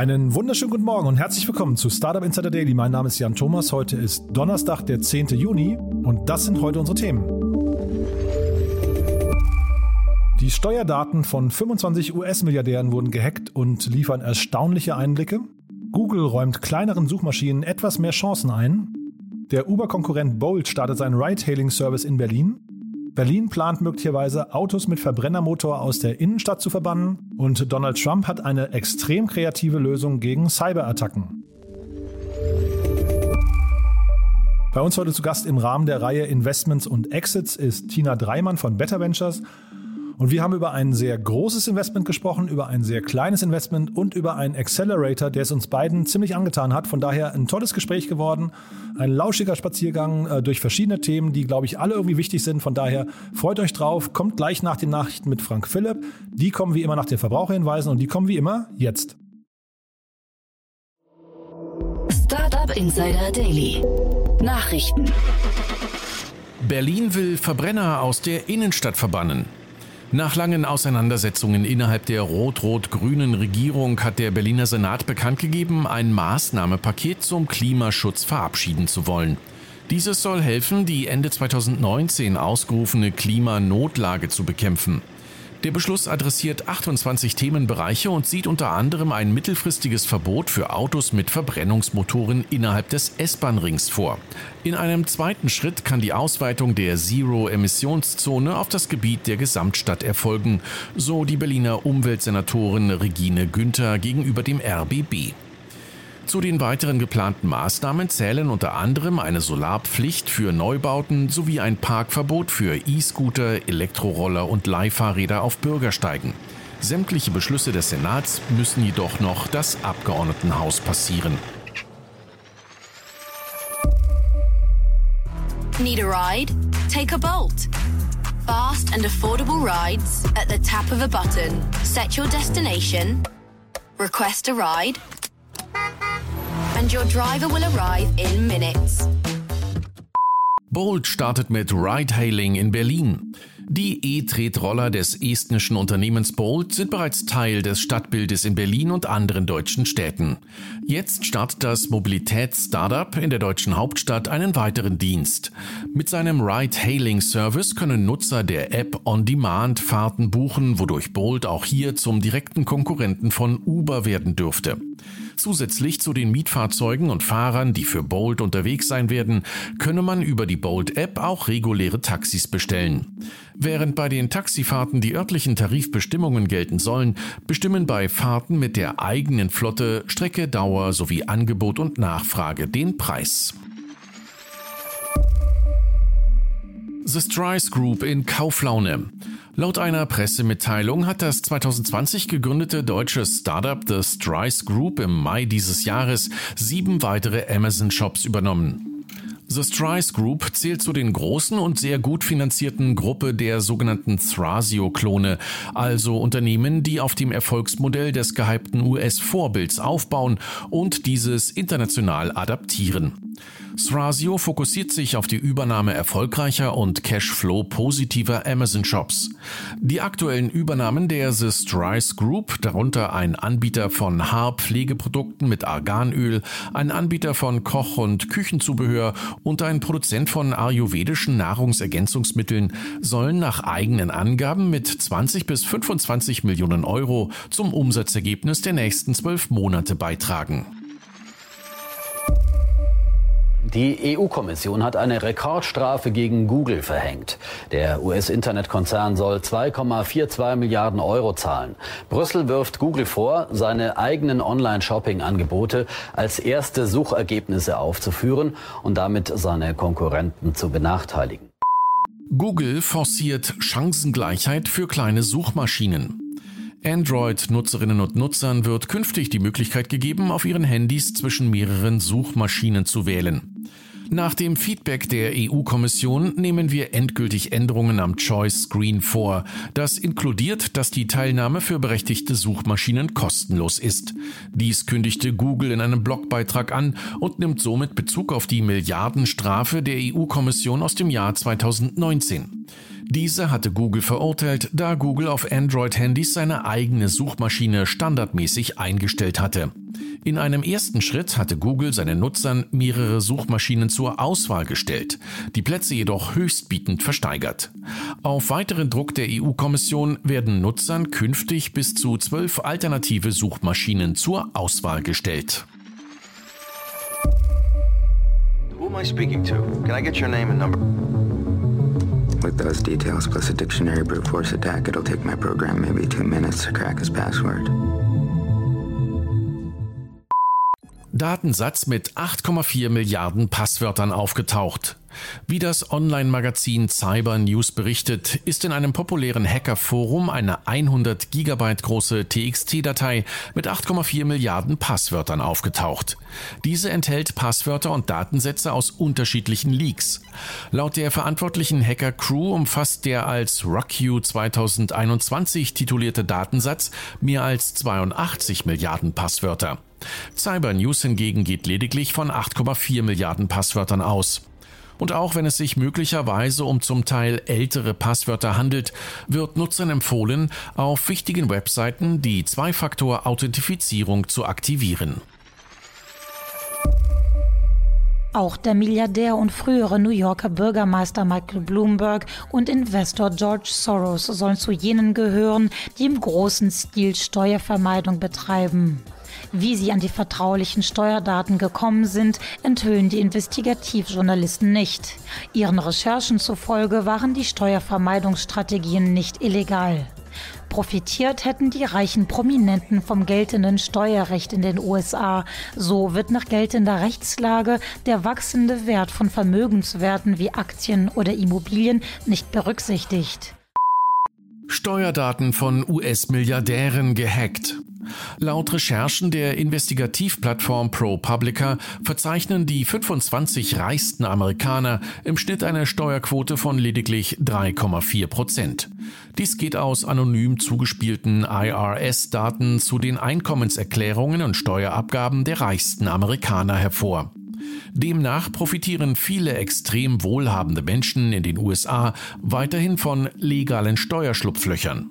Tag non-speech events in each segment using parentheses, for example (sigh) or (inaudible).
Einen wunderschönen guten Morgen und herzlich willkommen zu Startup Insider Daily. Mein Name ist Jan Thomas. Heute ist Donnerstag, der 10. Juni und das sind heute unsere Themen. Die Steuerdaten von 25 US-Milliardären wurden gehackt und liefern erstaunliche Einblicke. Google räumt kleineren Suchmaschinen etwas mehr Chancen ein. Der Uber-Konkurrent Bolt startet seinen Ride-Hailing-Service in Berlin. Berlin plant möglicherweise, Autos mit Verbrennermotor aus der Innenstadt zu verbannen. Und Donald Trump hat eine extrem kreative Lösung gegen Cyberattacken. Bei uns heute zu Gast im Rahmen der Reihe Investments und Exits ist Tina Dreimann von Better Ventures. Und wir haben über ein sehr großes Investment gesprochen, über ein sehr kleines Investment und über einen Accelerator, der es uns beiden ziemlich angetan hat. Von daher ein tolles Gespräch geworden, ein lauschiger Spaziergang äh, durch verschiedene Themen, die, glaube ich, alle irgendwie wichtig sind. Von daher freut euch drauf, kommt gleich nach den Nachrichten mit Frank Philipp. Die kommen wie immer nach den Verbraucherhinweisen und die kommen wie immer jetzt. Startup Insider Daily. Nachrichten. Berlin will Verbrenner aus der Innenstadt verbannen. Nach langen Auseinandersetzungen innerhalb der rot-rot-grünen Regierung hat der Berliner Senat bekannt gegeben, ein Maßnahmepaket zum Klimaschutz verabschieden zu wollen. Dieses soll helfen, die Ende 2019 ausgerufene Klimanotlage zu bekämpfen. Der Beschluss adressiert 28 Themenbereiche und sieht unter anderem ein mittelfristiges Verbot für Autos mit Verbrennungsmotoren innerhalb des S-Bahn-Rings vor. In einem zweiten Schritt kann die Ausweitung der Zero-Emissionszone auf das Gebiet der Gesamtstadt erfolgen, so die Berliner Umweltsenatorin Regine Günther gegenüber dem RBB. Zu den weiteren geplanten Maßnahmen zählen unter anderem eine Solarpflicht für Neubauten sowie ein Parkverbot für E-Scooter, Elektroroller und Leihfahrräder auf Bürgersteigen. Sämtliche Beschlüsse des Senats müssen jedoch noch das Abgeordnetenhaus passieren. Need a ride? Take a Bolt. Fast and affordable rides at the tap of a button. Set your destination. Request a ride and your driver will arrive in minutes. Bolt startet mit Ride-Hailing in Berlin. Die E-Tretroller des estnischen Unternehmens Bolt sind bereits Teil des Stadtbildes in Berlin und anderen deutschen Städten. Jetzt startet das Mobilitäts-Startup in der deutschen Hauptstadt einen weiteren Dienst. Mit seinem Ride-Hailing-Service können Nutzer der App On-Demand Fahrten buchen, wodurch Bolt auch hier zum direkten Konkurrenten von Uber werden dürfte. Zusätzlich zu den Mietfahrzeugen und Fahrern, die für Bolt unterwegs sein werden, könne man über die Bolt-App auch reguläre Taxis bestellen. Während bei den Taxifahrten die örtlichen Tarifbestimmungen gelten sollen, bestimmen bei Fahrten mit der eigenen Flotte Strecke, Dauer sowie Angebot und Nachfrage den Preis. The Strice Group in Kauflaune. Laut einer Pressemitteilung hat das 2020 gegründete deutsche Startup The Strice Group im Mai dieses Jahres sieben weitere Amazon-Shops übernommen. The Strice Group zählt zu den großen und sehr gut finanzierten Gruppe der sogenannten Thrasio-Klone, also Unternehmen, die auf dem Erfolgsmodell des gehypten US-Vorbilds aufbauen und dieses international adaptieren. Thrasio fokussiert sich auf die Übernahme erfolgreicher und Cashflow positiver Amazon Shops. Die aktuellen Übernahmen der The Strice Group, darunter ein Anbieter von Haarpflegeprodukten mit Arganöl, ein Anbieter von Koch- und Küchenzubehör und ein Produzent von ayurvedischen Nahrungsergänzungsmitteln, sollen nach eigenen Angaben mit 20 bis 25 Millionen Euro zum Umsatzergebnis der nächsten zwölf Monate beitragen. Die EU-Kommission hat eine Rekordstrafe gegen Google verhängt. Der US-Internetkonzern soll 2,42 Milliarden Euro zahlen. Brüssel wirft Google vor, seine eigenen Online-Shopping-Angebote als erste Suchergebnisse aufzuführen und damit seine Konkurrenten zu benachteiligen. Google forciert Chancengleichheit für kleine Suchmaschinen. Android-Nutzerinnen und Nutzern wird künftig die Möglichkeit gegeben, auf ihren Handys zwischen mehreren Suchmaschinen zu wählen. Nach dem Feedback der EU-Kommission nehmen wir endgültig Änderungen am Choice Screen vor. Das inkludiert, dass die Teilnahme für berechtigte Suchmaschinen kostenlos ist. Dies kündigte Google in einem Blogbeitrag an und nimmt somit Bezug auf die Milliardenstrafe der EU-Kommission aus dem Jahr 2019. Diese hatte Google verurteilt, da Google auf Android-Handys seine eigene Suchmaschine standardmäßig eingestellt hatte. In einem ersten Schritt hatte Google seinen Nutzern mehrere Suchmaschinen zur Auswahl gestellt, die Plätze jedoch höchstbietend versteigert. Auf weiteren Druck der EU-Kommission werden Nutzern künftig bis zu zwölf alternative Suchmaschinen zur Auswahl gestellt. Who am I speaking to? Can I get your name and number? With those details plus a dictionary brute force attack, it'll take my program maybe two minutes to crack his password. Datensatz mit 8,4 Milliarden Passwörtern aufgetaucht. Wie das Online-Magazin Cyber News berichtet, ist in einem populären Hacker-Forum eine 100 Gigabyte große TXT-Datei mit 8,4 Milliarden Passwörtern aufgetaucht. Diese enthält Passwörter und Datensätze aus unterschiedlichen Leaks. Laut der verantwortlichen Hacker-Crew umfasst der als RockU 2021 titulierte Datensatz mehr als 82 Milliarden Passwörter. Cyber News hingegen geht lediglich von 8,4 Milliarden Passwörtern aus. Und auch wenn es sich möglicherweise um zum Teil ältere Passwörter handelt, wird Nutzern empfohlen, auf wichtigen Webseiten die Zwei-Faktor-Authentifizierung zu aktivieren. Auch der Milliardär und frühere New Yorker Bürgermeister Michael Bloomberg und Investor George Soros sollen zu jenen gehören, die im großen Stil Steuervermeidung betreiben. Wie sie an die vertraulichen Steuerdaten gekommen sind, enthüllen die Investigativjournalisten nicht. Ihren Recherchen zufolge waren die Steuervermeidungsstrategien nicht illegal. Profitiert hätten die reichen Prominenten vom geltenden Steuerrecht in den USA. So wird nach geltender Rechtslage der wachsende Wert von Vermögenswerten wie Aktien oder Immobilien nicht berücksichtigt. Steuerdaten von US-Milliardären gehackt. Laut Recherchen der Investigativplattform ProPublica verzeichnen die 25 reichsten Amerikaner im Schnitt eine Steuerquote von lediglich 3,4 Prozent. Dies geht aus anonym zugespielten IRS-Daten zu den Einkommenserklärungen und Steuerabgaben der reichsten Amerikaner hervor. Demnach profitieren viele extrem wohlhabende Menschen in den USA weiterhin von legalen Steuerschlupflöchern.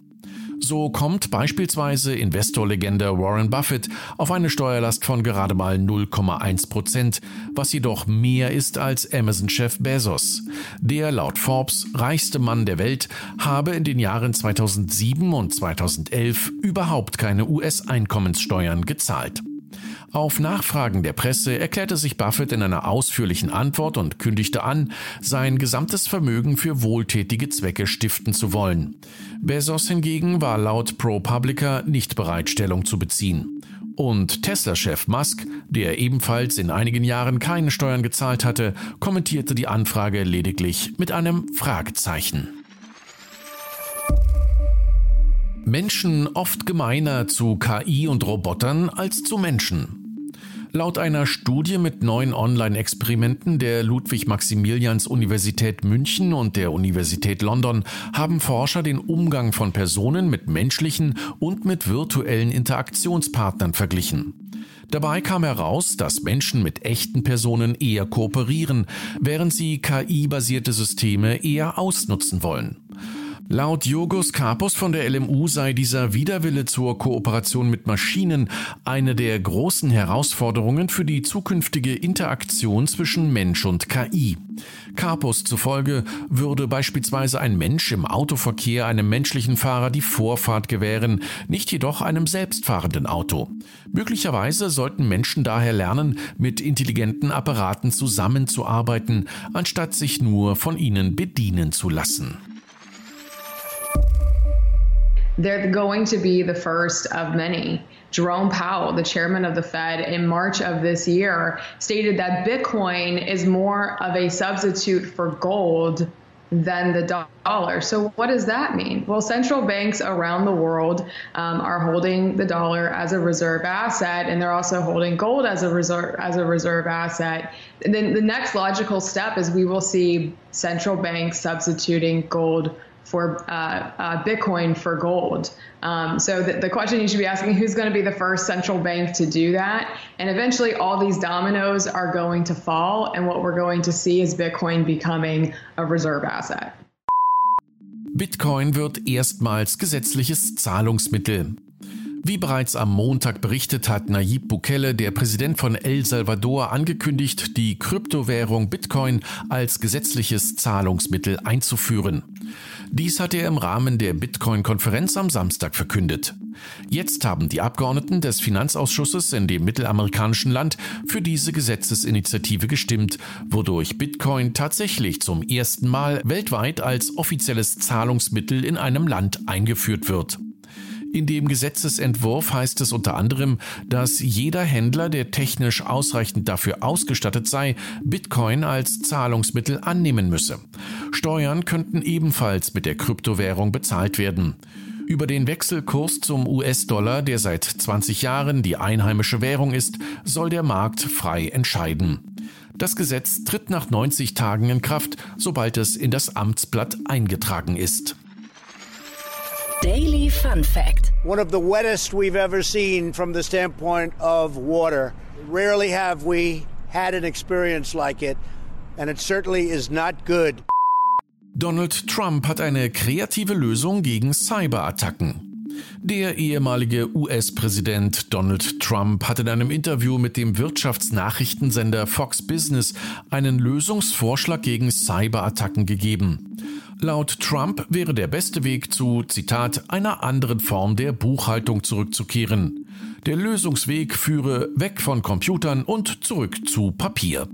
So kommt beispielsweise Investorlegende Warren Buffett auf eine Steuerlast von gerade mal 0,1 Prozent, was jedoch mehr ist als Amazon-Chef Bezos. Der laut Forbes reichste Mann der Welt habe in den Jahren 2007 und 2011 überhaupt keine US-Einkommenssteuern gezahlt. Auf Nachfragen der Presse erklärte sich Buffett in einer ausführlichen Antwort und kündigte an, sein gesamtes Vermögen für wohltätige Zwecke stiften zu wollen. Bezos hingegen war laut ProPublica nicht bereit, Stellung zu beziehen. Und Tesla-Chef Musk, der ebenfalls in einigen Jahren keine Steuern gezahlt hatte, kommentierte die Anfrage lediglich mit einem Fragezeichen. Menschen oft gemeiner zu KI und Robotern als zu Menschen. Laut einer Studie mit neun Online-Experimenten der Ludwig-Maximilians-Universität München und der Universität London haben Forscher den Umgang von Personen mit menschlichen und mit virtuellen Interaktionspartnern verglichen. Dabei kam heraus, dass Menschen mit echten Personen eher kooperieren, während sie KI-basierte Systeme eher ausnutzen wollen. Laut Jogos Kapos von der LMU sei dieser Widerwille zur Kooperation mit Maschinen eine der großen Herausforderungen für die zukünftige Interaktion zwischen Mensch und KI. Kapos zufolge würde beispielsweise ein Mensch im Autoverkehr einem menschlichen Fahrer die Vorfahrt gewähren, nicht jedoch einem selbstfahrenden Auto. Möglicherweise sollten Menschen daher lernen, mit intelligenten Apparaten zusammenzuarbeiten, anstatt sich nur von ihnen bedienen zu lassen. They're going to be the first of many. Jerome Powell, the chairman of the Fed, in March of this year, stated that Bitcoin is more of a substitute for gold than the dollar. So, what does that mean? Well, central banks around the world um, are holding the dollar as a reserve asset, and they're also holding gold as a reserve as a reserve asset. And then the next logical step is we will see central banks substituting gold for uh, uh, Bitcoin for gold. Um, so the, the, question you should be asking who's going to be the first central bank to do that? And eventually, all these dominoes are going to fall, and what we're going to see is Bitcoin becoming a reserve asset. Bitcoin wird erstmals gesetzliches Zahlungsmittel. Wie bereits am Montag berichtet hat Nayib Bukele, der Präsident von El Salvador, angekündigt, die Kryptowährung Bitcoin als gesetzliches Zahlungsmittel einzuführen. Dies hat er im Rahmen der Bitcoin-Konferenz am Samstag verkündet. Jetzt haben die Abgeordneten des Finanzausschusses in dem mittelamerikanischen Land für diese Gesetzesinitiative gestimmt, wodurch Bitcoin tatsächlich zum ersten Mal weltweit als offizielles Zahlungsmittel in einem Land eingeführt wird. In dem Gesetzesentwurf heißt es unter anderem, dass jeder Händler, der technisch ausreichend dafür ausgestattet sei, Bitcoin als Zahlungsmittel annehmen müsse. Steuern könnten ebenfalls mit der Kryptowährung bezahlt werden. Über den Wechselkurs zum US-Dollar, der seit 20 Jahren die einheimische Währung ist, soll der Markt frei entscheiden. Das Gesetz tritt nach 90 Tagen in Kraft, sobald es in das Amtsblatt eingetragen ist. Daily Fun Fact. One of the wettest we've ever seen from the standpoint of water. Rarely have we had an experience like it, and it certainly is not good. Donald Trump hat eine kreative Lösung gegen Cyberattacken. Der ehemalige US-Präsident Donald Trump hat in einem Interview mit dem Wirtschaftsnachrichtensender Fox Business einen Lösungsvorschlag gegen Cyberattacken gegeben. Laut Trump wäre der beste Weg zu, Zitat, einer anderen Form der Buchhaltung zurückzukehren. Der Lösungsweg führe weg von Computern und zurück zu Papier.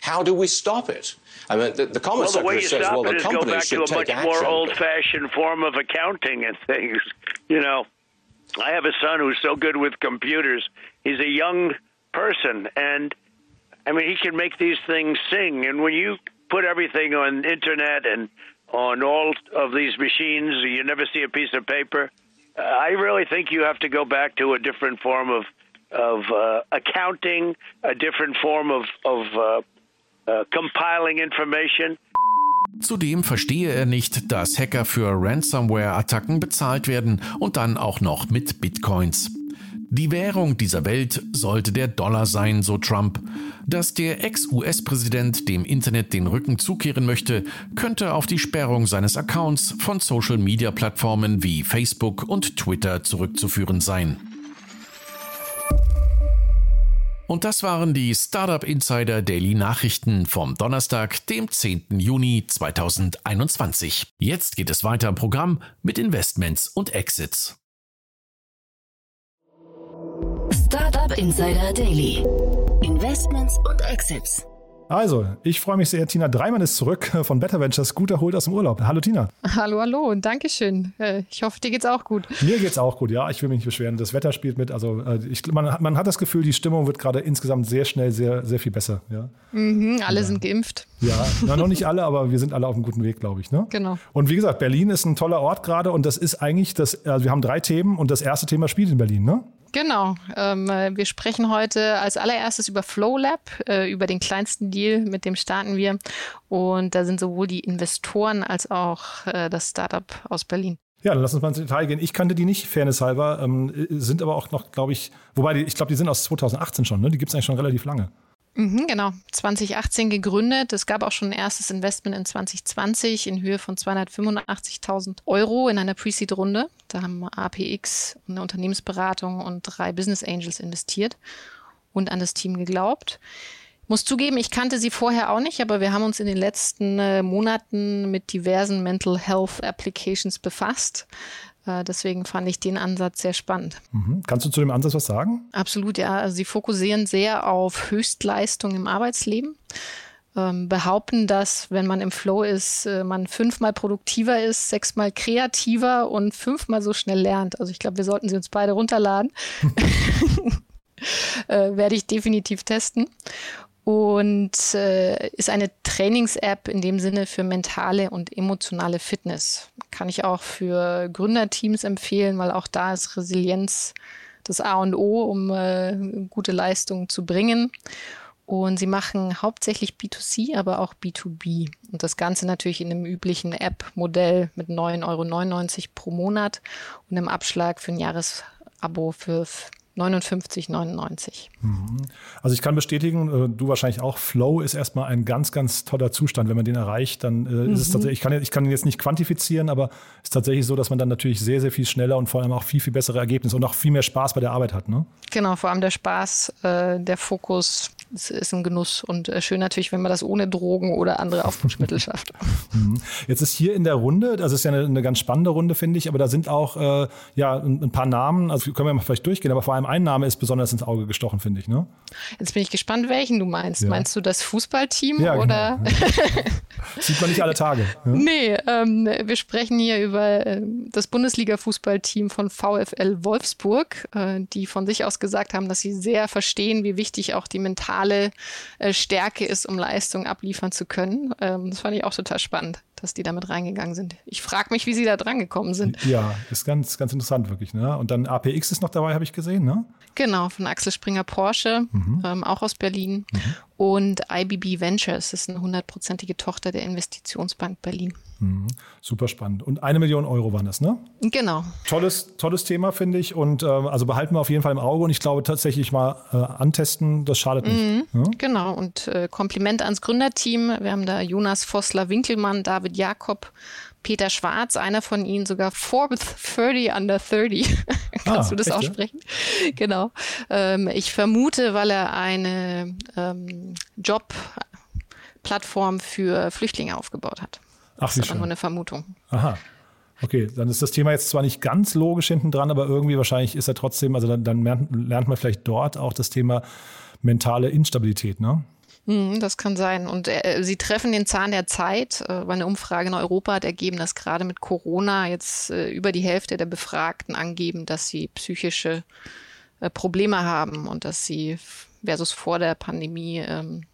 How do we stop it? I mean, the, the Commerce well, the Secretary says, well, the companies should take action. more old-fashioned form of accounting and things. You know, I have a son who's so good with computers. He's a young person, and I mean, he can make these things sing. And when you put everything on internet and on all of these machines, you never see a piece of paper. Uh, I really think you have to go back to a different form of of uh, accounting, a different form of of uh, uh, compiling information. Zudem verstehe er nicht, dass Hacker für Ransomware-Attacken bezahlt werden und dann auch noch mit Bitcoins. Die Währung dieser Welt sollte der Dollar sein, so Trump. Dass der Ex-US-Präsident dem Internet den Rücken zukehren möchte, könnte auf die Sperrung seines Accounts von Social-Media-Plattformen wie Facebook und Twitter zurückzuführen sein. Und das waren die Startup Insider Daily Nachrichten vom Donnerstag, dem 10. Juni 2021. Jetzt geht es weiter im Programm mit Investments und Exits. Startup Insider Daily. Investments und Exits. Also, ich freue mich sehr. Tina Dreimann ist zurück (laughs) von Better Ventures, gut erholt aus dem Urlaub. Hallo Tina. Hallo, hallo und Dankeschön. Äh, ich hoffe, dir geht's auch gut. Mir geht's auch gut, ja. Ich will mich nicht beschweren. Das Wetter spielt mit. Also, äh, ich, man, man, hat das Gefühl, die Stimmung wird gerade insgesamt sehr schnell sehr, sehr viel besser. Ja. Mhm, alle ja. sind geimpft. Ja, na, noch nicht alle, aber wir sind alle auf einem guten Weg, glaube ich. Ne? Genau. Und wie gesagt, Berlin ist ein toller Ort gerade und das ist eigentlich das, also wir haben drei Themen und das erste Thema spielt in Berlin, ne? Genau. Ähm, äh, wir sprechen heute als allererstes über FlowLab, äh, über den kleinsten Deal, mit dem starten wir. Und da sind sowohl die Investoren als auch äh, das Startup aus Berlin. Ja, dann lass uns mal ins Detail gehen. Ich kannte die nicht, fairness halber, ähm, sind aber auch noch, glaube ich, wobei, die, ich glaube, die sind aus 2018 schon, ne? Die gibt es eigentlich schon relativ lange. Mhm, genau, 2018 gegründet. Es gab auch schon ein erstes Investment in 2020 in Höhe von 285.000 Euro in einer Pre-Seed-Runde. Da haben APX, eine Unternehmensberatung und drei Business Angels investiert und an das Team geglaubt. Muss zugeben, ich kannte sie vorher auch nicht, aber wir haben uns in den letzten äh, Monaten mit diversen Mental Health Applications befasst. Äh, deswegen fand ich den Ansatz sehr spannend. Mhm. Kannst du zu dem Ansatz was sagen? Absolut, ja. Also sie fokussieren sehr auf Höchstleistung im Arbeitsleben. Ähm, behaupten, dass, wenn man im Flow ist, äh, man fünfmal produktiver ist, sechsmal kreativer und fünfmal so schnell lernt. Also ich glaube, wir sollten sie uns beide runterladen. (laughs) (laughs) äh, werde ich definitiv testen und äh, ist eine Trainings-App in dem Sinne für mentale und emotionale Fitness. Kann ich auch für Gründerteams empfehlen, weil auch da ist Resilienz das A und O, um äh, gute Leistungen zu bringen. Und sie machen hauptsächlich B2C, aber auch B2B. Und das Ganze natürlich in einem üblichen App-Modell mit 9,99 Euro pro Monat und einem Abschlag für ein Jahresabo für 59,99. Mhm. Also ich kann bestätigen, äh, du wahrscheinlich auch, Flow ist erstmal ein ganz, ganz toller Zustand. Wenn man den erreicht, dann mhm. ist es mhm. tatsächlich, ich kann, ich kann ihn jetzt nicht quantifizieren, aber es ist tatsächlich so, dass man dann natürlich sehr, sehr viel schneller und vor allem auch viel, viel bessere Ergebnisse und auch viel mehr Spaß bei der Arbeit hat. Ne? Genau, vor allem der Spaß, äh, der Fokus es ist ein Genuss und äh, schön natürlich, wenn man das ohne Drogen oder andere Aufputschmittel (laughs) schafft. Mhm. Jetzt ist hier in der Runde, das ist ja eine, eine ganz spannende Runde, finde ich, aber da sind auch äh, ja, ein, ein, paar Namen, also können wir mal vielleicht durchgehen, aber vor allem ein Name ist besonders ins Auge gestochen, finde ich. Ne? Jetzt bin ich gespannt, welchen du meinst. Ja. Meinst du das Fußballteam ja, oder? Genau. (laughs) Sieht man nicht alle Tage. Ja? Nee, ähm, wir sprechen hier über äh, das Bundesliga-Fußballteam von VfL Wolfsburg, äh, die von sich aus gesagt haben, dass sie sehr verstehen, wie wichtig auch die mentale mentale äh, Stärke ist, um Leistung abliefern zu können. Ähm, das fand ich auch total spannend, dass die damit reingegangen sind. Ich frage mich, wie sie da dran gekommen sind. Ja, ist ganz, ganz interessant wirklich. Ne? Und dann APX ist noch dabei, habe ich gesehen, ne? Genau, von Axel Springer Porsche, mhm. ähm, auch aus Berlin. Mhm. Und IBB Ventures ist eine hundertprozentige Tochter der Investitionsbank Berlin. Mhm. Super spannend. Und eine Million Euro waren das, ne? Genau. Tolles, tolles Thema, finde ich. Und äh, also behalten wir auf jeden Fall im Auge. Und ich glaube tatsächlich mal äh, antesten, das schadet nicht. Mhm. Ja? Genau. Und äh, Kompliment ans Gründerteam. Wir haben da Jonas Vossler-Winkelmann, David Jakob, Peter Schwarz, einer von ihnen sogar Forbes 30 under 30. (laughs) Kannst ah, du das echt, aussprechen? Ja? Genau. Ähm, ich vermute, weil er eine ähm, Jobplattform für Flüchtlinge aufgebaut hat. Ach, das ist nur eine Vermutung. Aha. Okay, dann ist das Thema jetzt zwar nicht ganz logisch hinten dran, aber irgendwie wahrscheinlich ist er trotzdem, also dann, dann lernt, lernt man vielleicht dort auch das Thema mentale Instabilität, ne? Hm, das kann sein. Und äh, sie treffen den Zahn der Zeit, äh, weil eine Umfrage in Europa hat ergeben, dass gerade mit Corona jetzt äh, über die Hälfte der Befragten angeben, dass sie psychische äh, Probleme haben und dass sie versus vor der Pandemie ähm,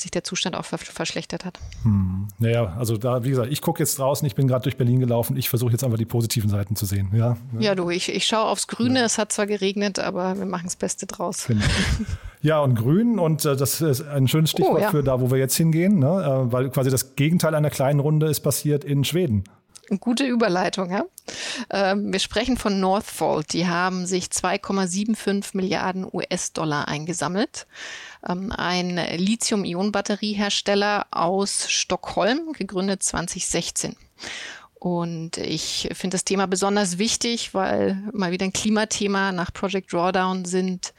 sich der Zustand auch verschlechtert hat. Hm. Naja, also da, wie gesagt, ich gucke jetzt draußen, ich bin gerade durch Berlin gelaufen, ich versuche jetzt einfach die positiven Seiten zu sehen. Ja, ja. ja du, ich, ich schaue aufs Grüne, ja. es hat zwar geregnet, aber wir machen das Beste draus. Genau. Ja, und Grün, und äh, das ist ein schönes Stichwort oh, ja. für da, wo wir jetzt hingehen, ne? äh, weil quasi das Gegenteil einer kleinen Runde ist passiert in Schweden. Gute Überleitung, ja. Ähm, wir sprechen von Northvolt. Die haben sich 2,75 Milliarden US-Dollar eingesammelt. Ähm, ein Lithium-Ionen-Batteriehersteller aus Stockholm, gegründet 2016. Und ich finde das Thema besonders wichtig, weil mal wieder ein Klimathema nach Project Drawdown sind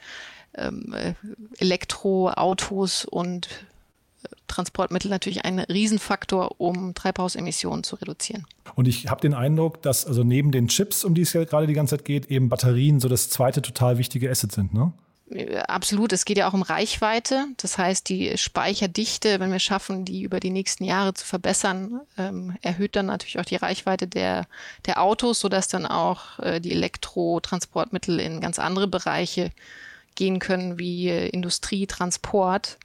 ähm, äh, Elektroautos und Transportmittel natürlich ein Riesenfaktor, um Treibhausemissionen zu reduzieren. Und ich habe den Eindruck, dass also neben den Chips, um die es ja gerade die ganze Zeit geht, eben Batterien so das zweite total wichtige Asset sind, ne? Absolut, es geht ja auch um Reichweite. Das heißt, die Speicherdichte, wenn wir schaffen, die über die nächsten Jahre zu verbessern, ähm, erhöht dann natürlich auch die Reichweite der, der Autos, sodass dann auch äh, die Elektrotransportmittel in ganz andere Bereiche gehen können, wie äh, Industrie, Transport.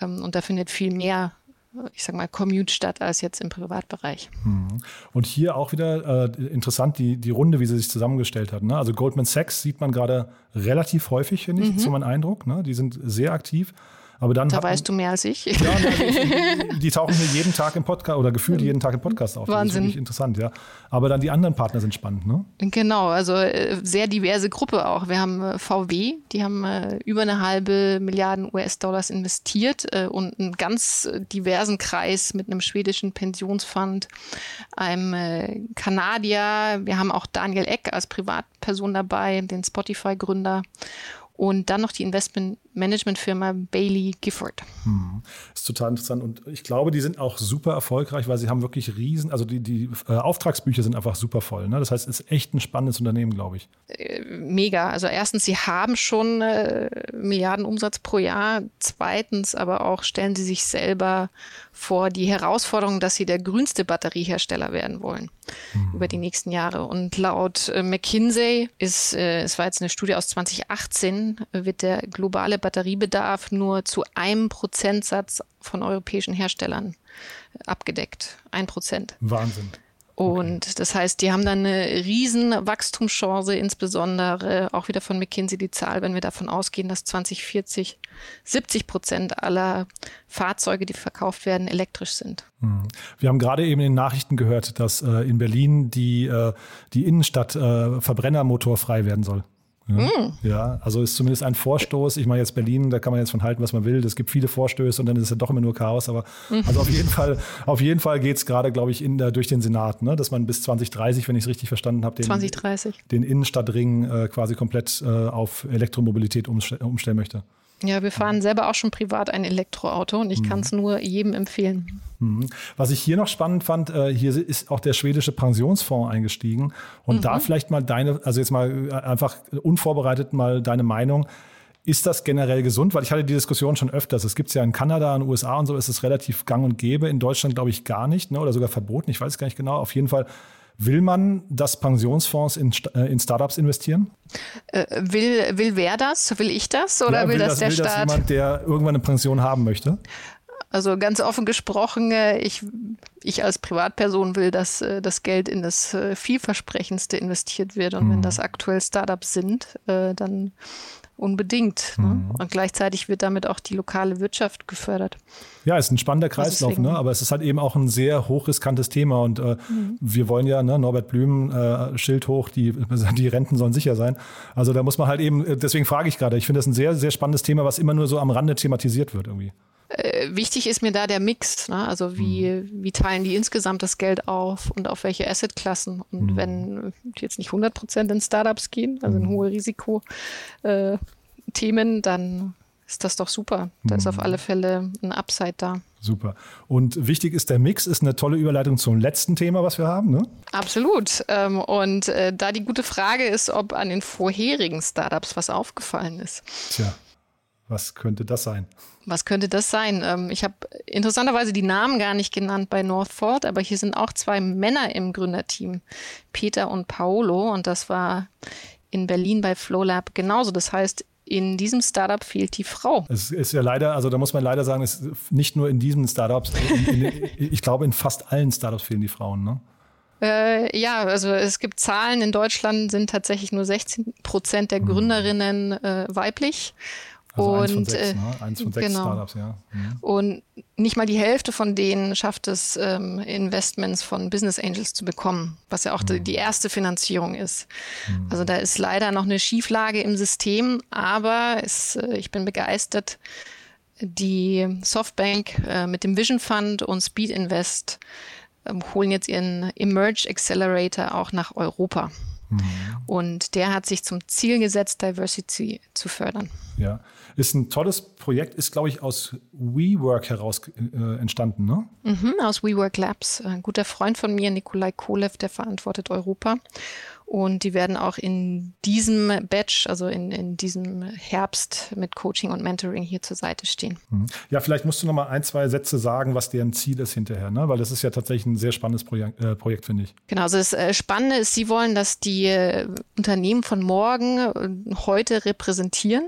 Ähm, und da findet viel mehr ich sag mal, Commute statt als jetzt im Privatbereich. Mhm. Und hier auch wieder äh, interessant die, die Runde, wie sie sich zusammengestellt hat. Ne? Also Goldman Sachs sieht man gerade relativ häufig, finde ich, mhm. so mein Eindruck. Ne? Die sind sehr aktiv. Aber dann da hatten, weißt du mehr als ich. Ja, die, (laughs) die, tauchen hier jeden Tag im Podcast oder gefühlt jeden Tag im Podcast auf. Wahnsinn. Das ist wirklich interessant, ja. Aber dann die anderen Partner sind spannend, ne? Genau, also äh, sehr diverse Gruppe auch. Wir haben äh, VW, die haben äh, über eine halbe Milliarden US-Dollars investiert und einen ganz diversen Kreis mit einem schwedischen Pensionsfund, einem Kanadier. Wir haben auch Daniel Eck als Privatperson dabei, den Spotify-Gründer und dann noch die Investmentmanagementfirma Bailey Gifford. Hm. Das ist total interessant und ich glaube, die sind auch super erfolgreich, weil sie haben wirklich riesen, also die, die äh, Auftragsbücher sind einfach super voll. Ne? Das heißt, es ist echt ein spannendes Unternehmen, glaube ich. Äh, mega. Also erstens, sie haben schon äh, Milliarden Umsatz pro Jahr. Zweitens aber auch stellen sie sich selber vor die Herausforderung, dass sie der grünste Batteriehersteller werden wollen mhm. über die nächsten Jahre. Und laut äh, McKinsey ist, äh, es war jetzt eine Studie aus 2018, wird der globale Batteriebedarf nur zu einem Prozentsatz von europäischen Herstellern abgedeckt. Ein Prozent. Wahnsinn. Und okay. das heißt, die haben dann eine riesen Wachstumschance, insbesondere auch wieder von McKinsey die Zahl, wenn wir davon ausgehen, dass 2040 70 Prozent aller Fahrzeuge, die verkauft werden, elektrisch sind. Mhm. Wir haben gerade eben in den Nachrichten gehört, dass äh, in Berlin die, äh, die Innenstadt äh, verbrennermotorfrei werden soll. Ja, mm. ja, also ist zumindest ein Vorstoß. Ich meine jetzt Berlin, da kann man jetzt von halten, was man will. Es gibt viele Vorstöße und dann ist es ja doch immer nur Chaos. Aber mhm. also auf jeden Fall, auf jeden Fall geht es gerade, glaube ich, in der, durch den Senat, ne? dass man bis 2030, wenn ich es richtig verstanden habe, den, 2030. den Innenstadtring äh, quasi komplett äh, auf Elektromobilität umstellen möchte. Ja, wir fahren selber auch schon privat ein Elektroauto und ich mhm. kann es nur jedem empfehlen. Mhm. Was ich hier noch spannend fand, äh, hier ist auch der schwedische Pensionsfonds eingestiegen. Und mhm. da vielleicht mal deine, also jetzt mal äh, einfach unvorbereitet mal deine Meinung. Ist das generell gesund? Weil ich hatte die Diskussion schon öfters. Es gibt es ja in Kanada, in den USA und so ist es relativ gang und gäbe. In Deutschland glaube ich gar nicht ne? oder sogar verboten. Ich weiß es gar nicht genau. Auf jeden Fall Will man, dass Pensionsfonds in, äh, in Startups investieren? Äh, will, will wer das? Will ich das? Oder ja, will, will, das, der will Staat? Das jemand, der irgendwann eine Pension haben möchte? Also ganz offen gesprochen, äh, ich, ich als Privatperson will, dass das Geld in das vielversprechendste investiert wird. Und mhm. wenn das aktuell Startups sind, dann Unbedingt. Ne? Mhm. Und gleichzeitig wird damit auch die lokale Wirtschaft gefördert. Ja, es ist ein spannender Kreislauf, ne? aber es ist halt eben auch ein sehr hochriskantes Thema. Und äh, mhm. wir wollen ja, ne, Norbert Blüm, äh, Schild hoch, die, (laughs) die Renten sollen sicher sein. Also da muss man halt eben, äh, deswegen frage ich gerade, ich finde das ein sehr, sehr spannendes Thema, was immer nur so am Rande thematisiert wird irgendwie. Äh, wichtig ist mir da der Mix, ne? also wie, mhm. wie teilen die insgesamt das Geld auf und auf welche Assetklassen. Und mhm. wenn jetzt nicht 100 Prozent in Startups gehen, also in mhm. hohe Risiko, äh, dann ist das doch super. Da ist auf mhm. alle Fälle ein Upside da. Super. Und wichtig ist der Mix, ist eine tolle Überleitung zum letzten Thema, was wir haben, ne? Absolut. Ähm, und äh, da die gute Frage ist, ob an den vorherigen Startups was aufgefallen ist. Tja, was könnte das sein? Was könnte das sein? Ähm, ich habe interessanterweise die Namen gar nicht genannt bei Northford, aber hier sind auch zwei Männer im Gründerteam, Peter und Paolo. Und das war in Berlin bei FlowLab genauso. Das heißt, in diesem Startup fehlt die Frau. Es ist ja leider, also da muss man leider sagen, es ist nicht nur in diesen Startups, in, in, ich glaube, in fast allen Startups fehlen die Frauen, ne? Äh, ja, also es gibt Zahlen, in Deutschland sind tatsächlich nur 16 Prozent der mhm. Gründerinnen äh, weiblich also und, eins von sechs, äh, ne? eins von sechs genau. Startups, ja. Mhm. Und nicht mal die Hälfte von denen schafft es, ähm, Investments von Business Angels zu bekommen, was ja auch mhm. die, erste Finanzierung ist. Mhm. Also da ist leider noch eine Schieflage im System, aber es, äh, ich bin begeistert. Die Softbank äh, mit dem Vision Fund und Speed Invest ähm, holen jetzt ihren Emerge Accelerator auch nach Europa. Mhm. Und der hat sich zum Ziel gesetzt, Diversity zu fördern. Ja, ist ein tolles Projekt, ist, glaube ich, aus WeWork heraus äh, entstanden, ne? Mhm, aus WeWork Labs. Ein guter Freund von mir, Nikolai Kolev, der verantwortet Europa. Und die werden auch in diesem Batch, also in, in diesem Herbst mit Coaching und Mentoring hier zur Seite stehen. Mhm. Ja, vielleicht musst du noch mal ein, zwei Sätze sagen, was deren Ziel ist hinterher, ne? weil das ist ja tatsächlich ein sehr spannendes Projekt, äh, Projekt finde ich. Genau, also das äh, Spannende ist, sie wollen, dass die äh, Unternehmen von morgen äh, heute repräsentieren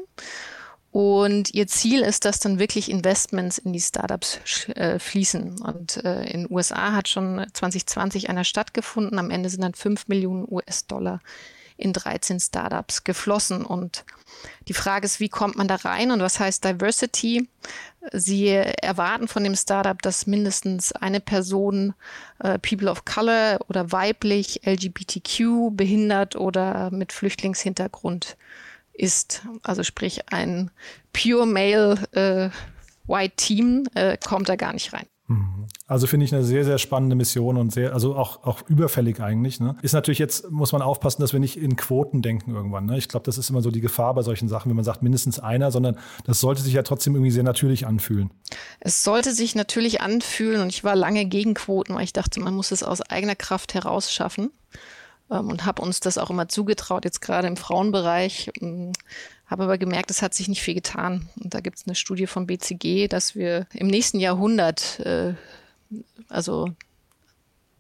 und ihr Ziel ist, dass dann wirklich Investments in die Startups äh, fließen. Und äh, in den USA hat schon 2020 einer stattgefunden. Am Ende sind dann 5 Millionen US-Dollar in 13 Startups geflossen. Und die Frage ist, wie kommt man da rein und was heißt Diversity? Sie erwarten von dem Startup, dass mindestens eine Person äh, People of Color oder weiblich, LGBTQ, behindert oder mit Flüchtlingshintergrund ist. Also sprich ein Pure Male äh, White Team äh, kommt da gar nicht rein. Mhm. Also finde ich eine sehr, sehr spannende Mission und sehr, also auch, auch überfällig eigentlich. Ne? Ist natürlich jetzt, muss man aufpassen, dass wir nicht in Quoten denken irgendwann. Ne? Ich glaube, das ist immer so die Gefahr bei solchen Sachen, wenn man sagt, mindestens einer, sondern das sollte sich ja trotzdem irgendwie sehr natürlich anfühlen. Es sollte sich natürlich anfühlen und ich war lange gegen Quoten, weil ich dachte, man muss es aus eigener Kraft heraus schaffen ähm, und habe uns das auch immer zugetraut, jetzt gerade im Frauenbereich. Ähm, habe aber gemerkt, es hat sich nicht viel getan. Und da gibt es eine Studie vom BCG, dass wir im nächsten Jahrhundert, äh, also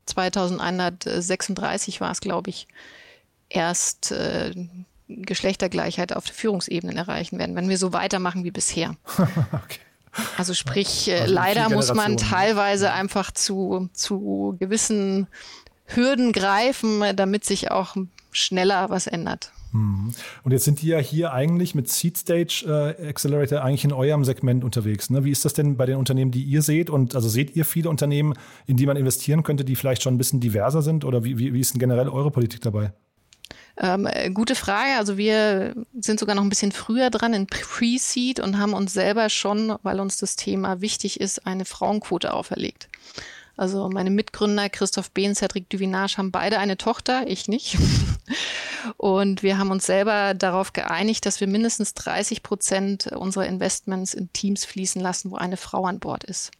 2136 war es, glaube ich, erst äh, Geschlechtergleichheit auf der Führungsebene erreichen werden, wenn wir so weitermachen wie bisher. (laughs) okay. Also sprich, äh, also leider muss man teilweise einfach zu, zu gewissen Hürden greifen, damit sich auch schneller was ändert. Mhm. Und jetzt sind die ja hier eigentlich mit Seed Stage äh, Accelerator eigentlich in eurem Segment unterwegs. Ne? Wie ist das denn bei den Unternehmen, die ihr seht? Und also seht ihr viele Unternehmen, in die man investieren könnte, die vielleicht schon ein bisschen diverser sind? Oder wie, wie, wie ist denn generell eure Politik dabei? Ähm, äh, gute Frage. Also wir sind sogar noch ein bisschen früher dran in Pre-Seed und haben uns selber schon, weil uns das Thema wichtig ist, eine Frauenquote auferlegt. Also meine Mitgründer Christoph B. und Cedric Duvinage haben beide eine Tochter, ich nicht. (laughs) Und wir haben uns selber darauf geeinigt, dass wir mindestens 30 Prozent unserer Investments in Teams fließen lassen, wo eine Frau an Bord ist.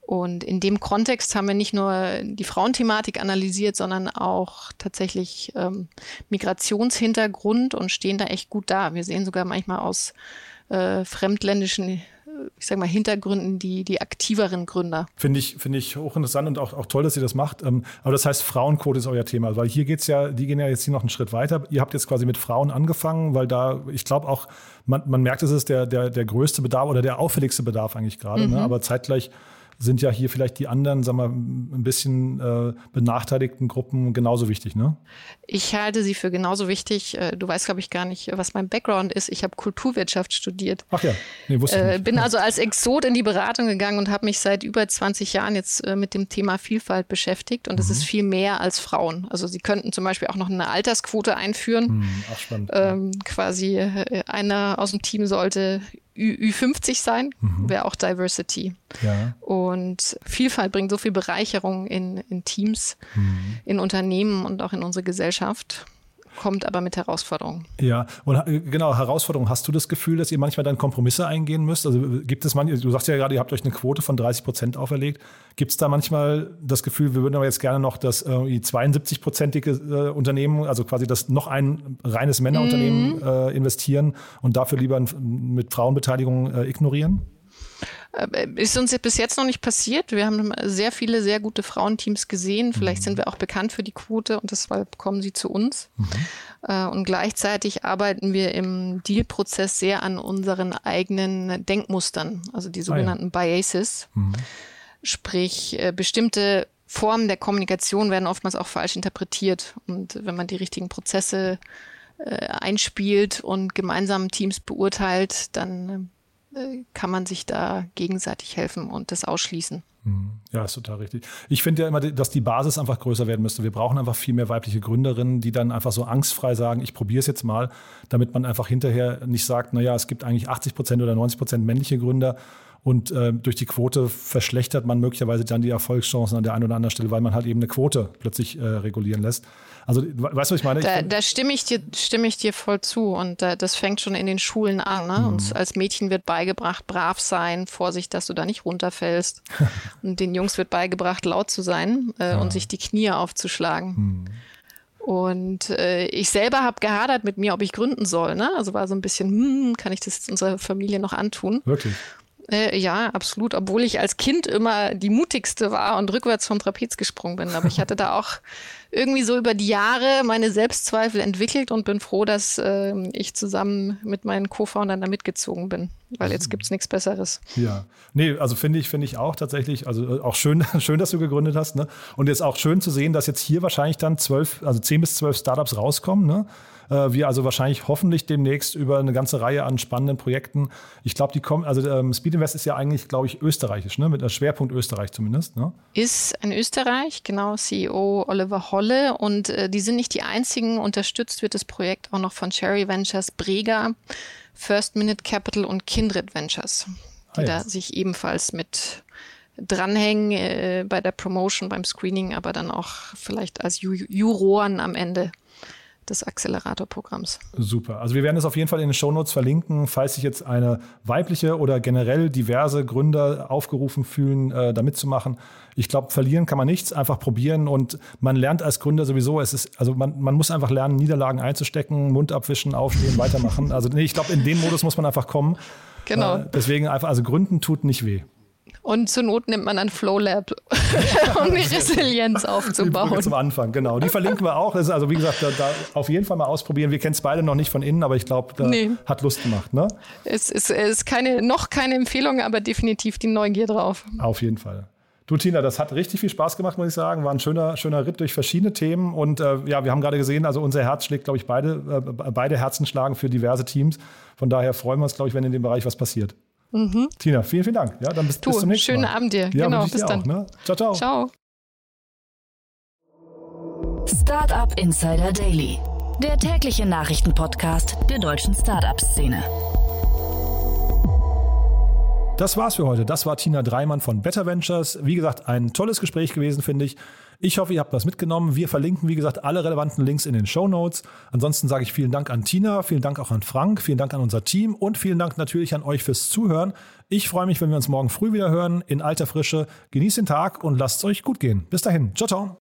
Und in dem Kontext haben wir nicht nur die Frauenthematik analysiert, sondern auch tatsächlich ähm, Migrationshintergrund und stehen da echt gut da. Wir sehen sogar manchmal aus äh, fremdländischen ich sag mal, Hintergründen die, die aktiveren Gründer. Finde ich, finde ich hochinteressant und auch, auch toll, dass ihr das macht. Ähm, aber das heißt, Frauenquote ist euer Thema, weil hier geht's ja, die gehen ja jetzt hier noch einen Schritt weiter. Ihr habt jetzt quasi mit Frauen angefangen, weil da, ich glaube auch, man, man merkt, es ist der, der, der größte Bedarf oder der auffälligste Bedarf eigentlich gerade. Ne? Mhm. Ne? Aber zeitgleich sind ja hier vielleicht die anderen, sagen wir, ein bisschen äh, benachteiligten Gruppen genauso wichtig, ne? Ich halte sie für genauso wichtig. Äh, du weißt, glaube ich, gar nicht, was mein Background ist. Ich habe Kulturwirtschaft studiert. Ach ja, nee, wusste äh, Bin (laughs) also als Exot in die Beratung gegangen und habe mich seit über 20 Jahren jetzt äh, mit dem Thema Vielfalt beschäftigt. Und es mhm. ist viel mehr als Frauen. Also sie könnten zum Beispiel auch noch eine Altersquote einführen. Mhm, ach, spannend. Ähm, quasi einer aus dem Team sollte Ü 50 sein, mhm. wäre auch Diversity. Ja. Und Vielfalt bringt so viel Bereicherung in, in Teams, mhm. in Unternehmen und auch in unsere Gesellschaft kommt aber mit Herausforderungen. Ja, und äh, genau, Herausforderungen. Hast du das Gefühl, dass ihr manchmal dann Kompromisse eingehen müsst? Also gibt es manchmal, du sagst ja gerade, ihr habt euch eine Quote von 30 Prozent auferlegt. Gibt es da manchmal das Gefühl, wir würden aber jetzt gerne noch das äh, 72-prozentige äh, Unternehmen, also quasi das noch ein reines Männerunternehmen mhm. äh, investieren und dafür lieber mit Frauenbeteiligung äh, ignorieren? Äh, ist uns bis jetzt noch nicht passiert. Wir haben sehr viele sehr gute Frauenteams gesehen. Vielleicht mhm. sind wir auch bekannt für die Quote und deshalb kommen sie zu uns. Mhm. Äh, und gleichzeitig arbeiten wir im Dealprozess sehr an unseren eigenen Denkmustern, also die sogenannten ah, ja. Biases. Mhm. Sprich, äh, bestimmte Formen der Kommunikation werden oftmals auch falsch interpretiert. Und wenn man die richtigen Prozesse einspielt und gemeinsam Teams beurteilt, dann kann man sich da gegenseitig helfen und das ausschließen. Mhm. Ja, ist total richtig. Ich finde ja immer, dass die Basis einfach größer werden müsste. Wir brauchen einfach viel mehr weibliche Gründerinnen, die dann einfach so angstfrei sagen, ich probiere es jetzt mal, damit man einfach hinterher nicht sagt, naja, es gibt eigentlich 80 Prozent oder 90 Prozent männliche Gründer und äh, durch die Quote verschlechtert man möglicherweise dann die Erfolgschancen an der einen oder anderen Stelle, weil man halt eben eine Quote plötzlich äh, regulieren lässt. Also, weißt du, was ich meine? Da, da stimme, ich dir, stimme ich dir voll zu. Und äh, das fängt schon in den Schulen an. Ne? Mhm. Uns als Mädchen wird beigebracht, brav sein, Vorsicht, dass du da nicht runterfällst. (laughs) und den Jungs wird beigebracht, laut zu sein äh, ja. und sich die Knie aufzuschlagen. Mhm. Und äh, ich selber habe gehadert mit mir, ob ich gründen soll. Ne? Also war so ein bisschen, hm, kann ich das jetzt unserer Familie noch antun? Wirklich? Äh, ja, absolut. Obwohl ich als Kind immer die mutigste war und rückwärts vom Trapez gesprungen bin. Aber ich hatte da auch irgendwie so über die Jahre meine Selbstzweifel entwickelt und bin froh, dass äh, ich zusammen mit meinen Co-Foundern da mitgezogen bin. Weil jetzt gibt es nichts Besseres. Ja, nee, also finde ich, finde ich auch tatsächlich, also äh, auch schön, (laughs) schön, dass du gegründet hast. Ne? Und jetzt auch schön zu sehen, dass jetzt hier wahrscheinlich dann zwölf, also zehn bis zwölf Startups rauskommen. Ne? Äh, wir also wahrscheinlich hoffentlich demnächst über eine ganze Reihe an spannenden Projekten. Ich glaube, die kommen, also ähm, Speed Invest ist ja eigentlich, glaube ich, österreichisch, ne? mit einem Schwerpunkt Österreich zumindest. Ne? Ist in Österreich, genau, CEO Oliver Holle. Und äh, die sind nicht die einzigen. Unterstützt wird das Projekt auch noch von Cherry Ventures, Brega, First Minute Capital und Kindred Ventures, die ah, ja. da sich ebenfalls mit dranhängen äh, bei der Promotion, beim Screening, aber dann auch vielleicht als Ju Juroren am Ende des Accelerator-Programms. Super. Also wir werden es auf jeden Fall in den Shownotes verlinken, falls sich jetzt eine weibliche oder generell diverse Gründer aufgerufen fühlen, äh, da mitzumachen. Ich glaube, verlieren kann man nichts, einfach probieren und man lernt als Gründer sowieso, es ist, also man, man muss einfach lernen, Niederlagen einzustecken, Mund abwischen, aufstehen, weitermachen. Also nee, ich glaube, in den Modus muss man einfach kommen. Genau. Äh, deswegen einfach, also Gründen tut nicht weh. Und zur Not nimmt man dann Flowlab, (laughs) um die Resilienz aufzubauen. Zum Anfang, genau. Die verlinken wir auch. also wie gesagt, da, da auf jeden Fall mal ausprobieren. Wir kennen es beide noch nicht von innen, aber ich glaube, da nee. hat Lust gemacht. Ne? Es ist, ist keine, noch keine Empfehlung, aber definitiv die Neugier drauf. Auf jeden Fall. Du, Tina, das hat richtig viel Spaß gemacht, muss ich sagen. War ein schöner, schöner Ritt durch verschiedene Themen. Und äh, ja, wir haben gerade gesehen, also unser Herz schlägt, glaube ich, beide, äh, beide Herzen schlagen für diverse Teams. Von daher freuen wir uns, glaube ich, wenn in dem Bereich was passiert. Mhm. Tina, vielen, vielen Dank. Ja, dann bis, du, bis zum nächsten schönen Mal. Schönen Abend dir. Ja, genau, bis dann. Auch, ne? Ciao, ciao. Ciao. Startup Insider Daily Der tägliche Nachrichtenpodcast der deutschen Startup-Szene. Das war's für heute. Das war Tina Dreimann von Better Ventures. Wie gesagt, ein tolles Gespräch gewesen, finde ich. Ich hoffe, ihr habt was mitgenommen. Wir verlinken, wie gesagt, alle relevanten Links in den Show Notes. Ansonsten sage ich vielen Dank an Tina, vielen Dank auch an Frank, vielen Dank an unser Team und vielen Dank natürlich an euch fürs Zuhören. Ich freue mich, wenn wir uns morgen früh wieder hören in alter Frische. Genießt den Tag und lasst es euch gut gehen. Bis dahin. Ciao, ciao.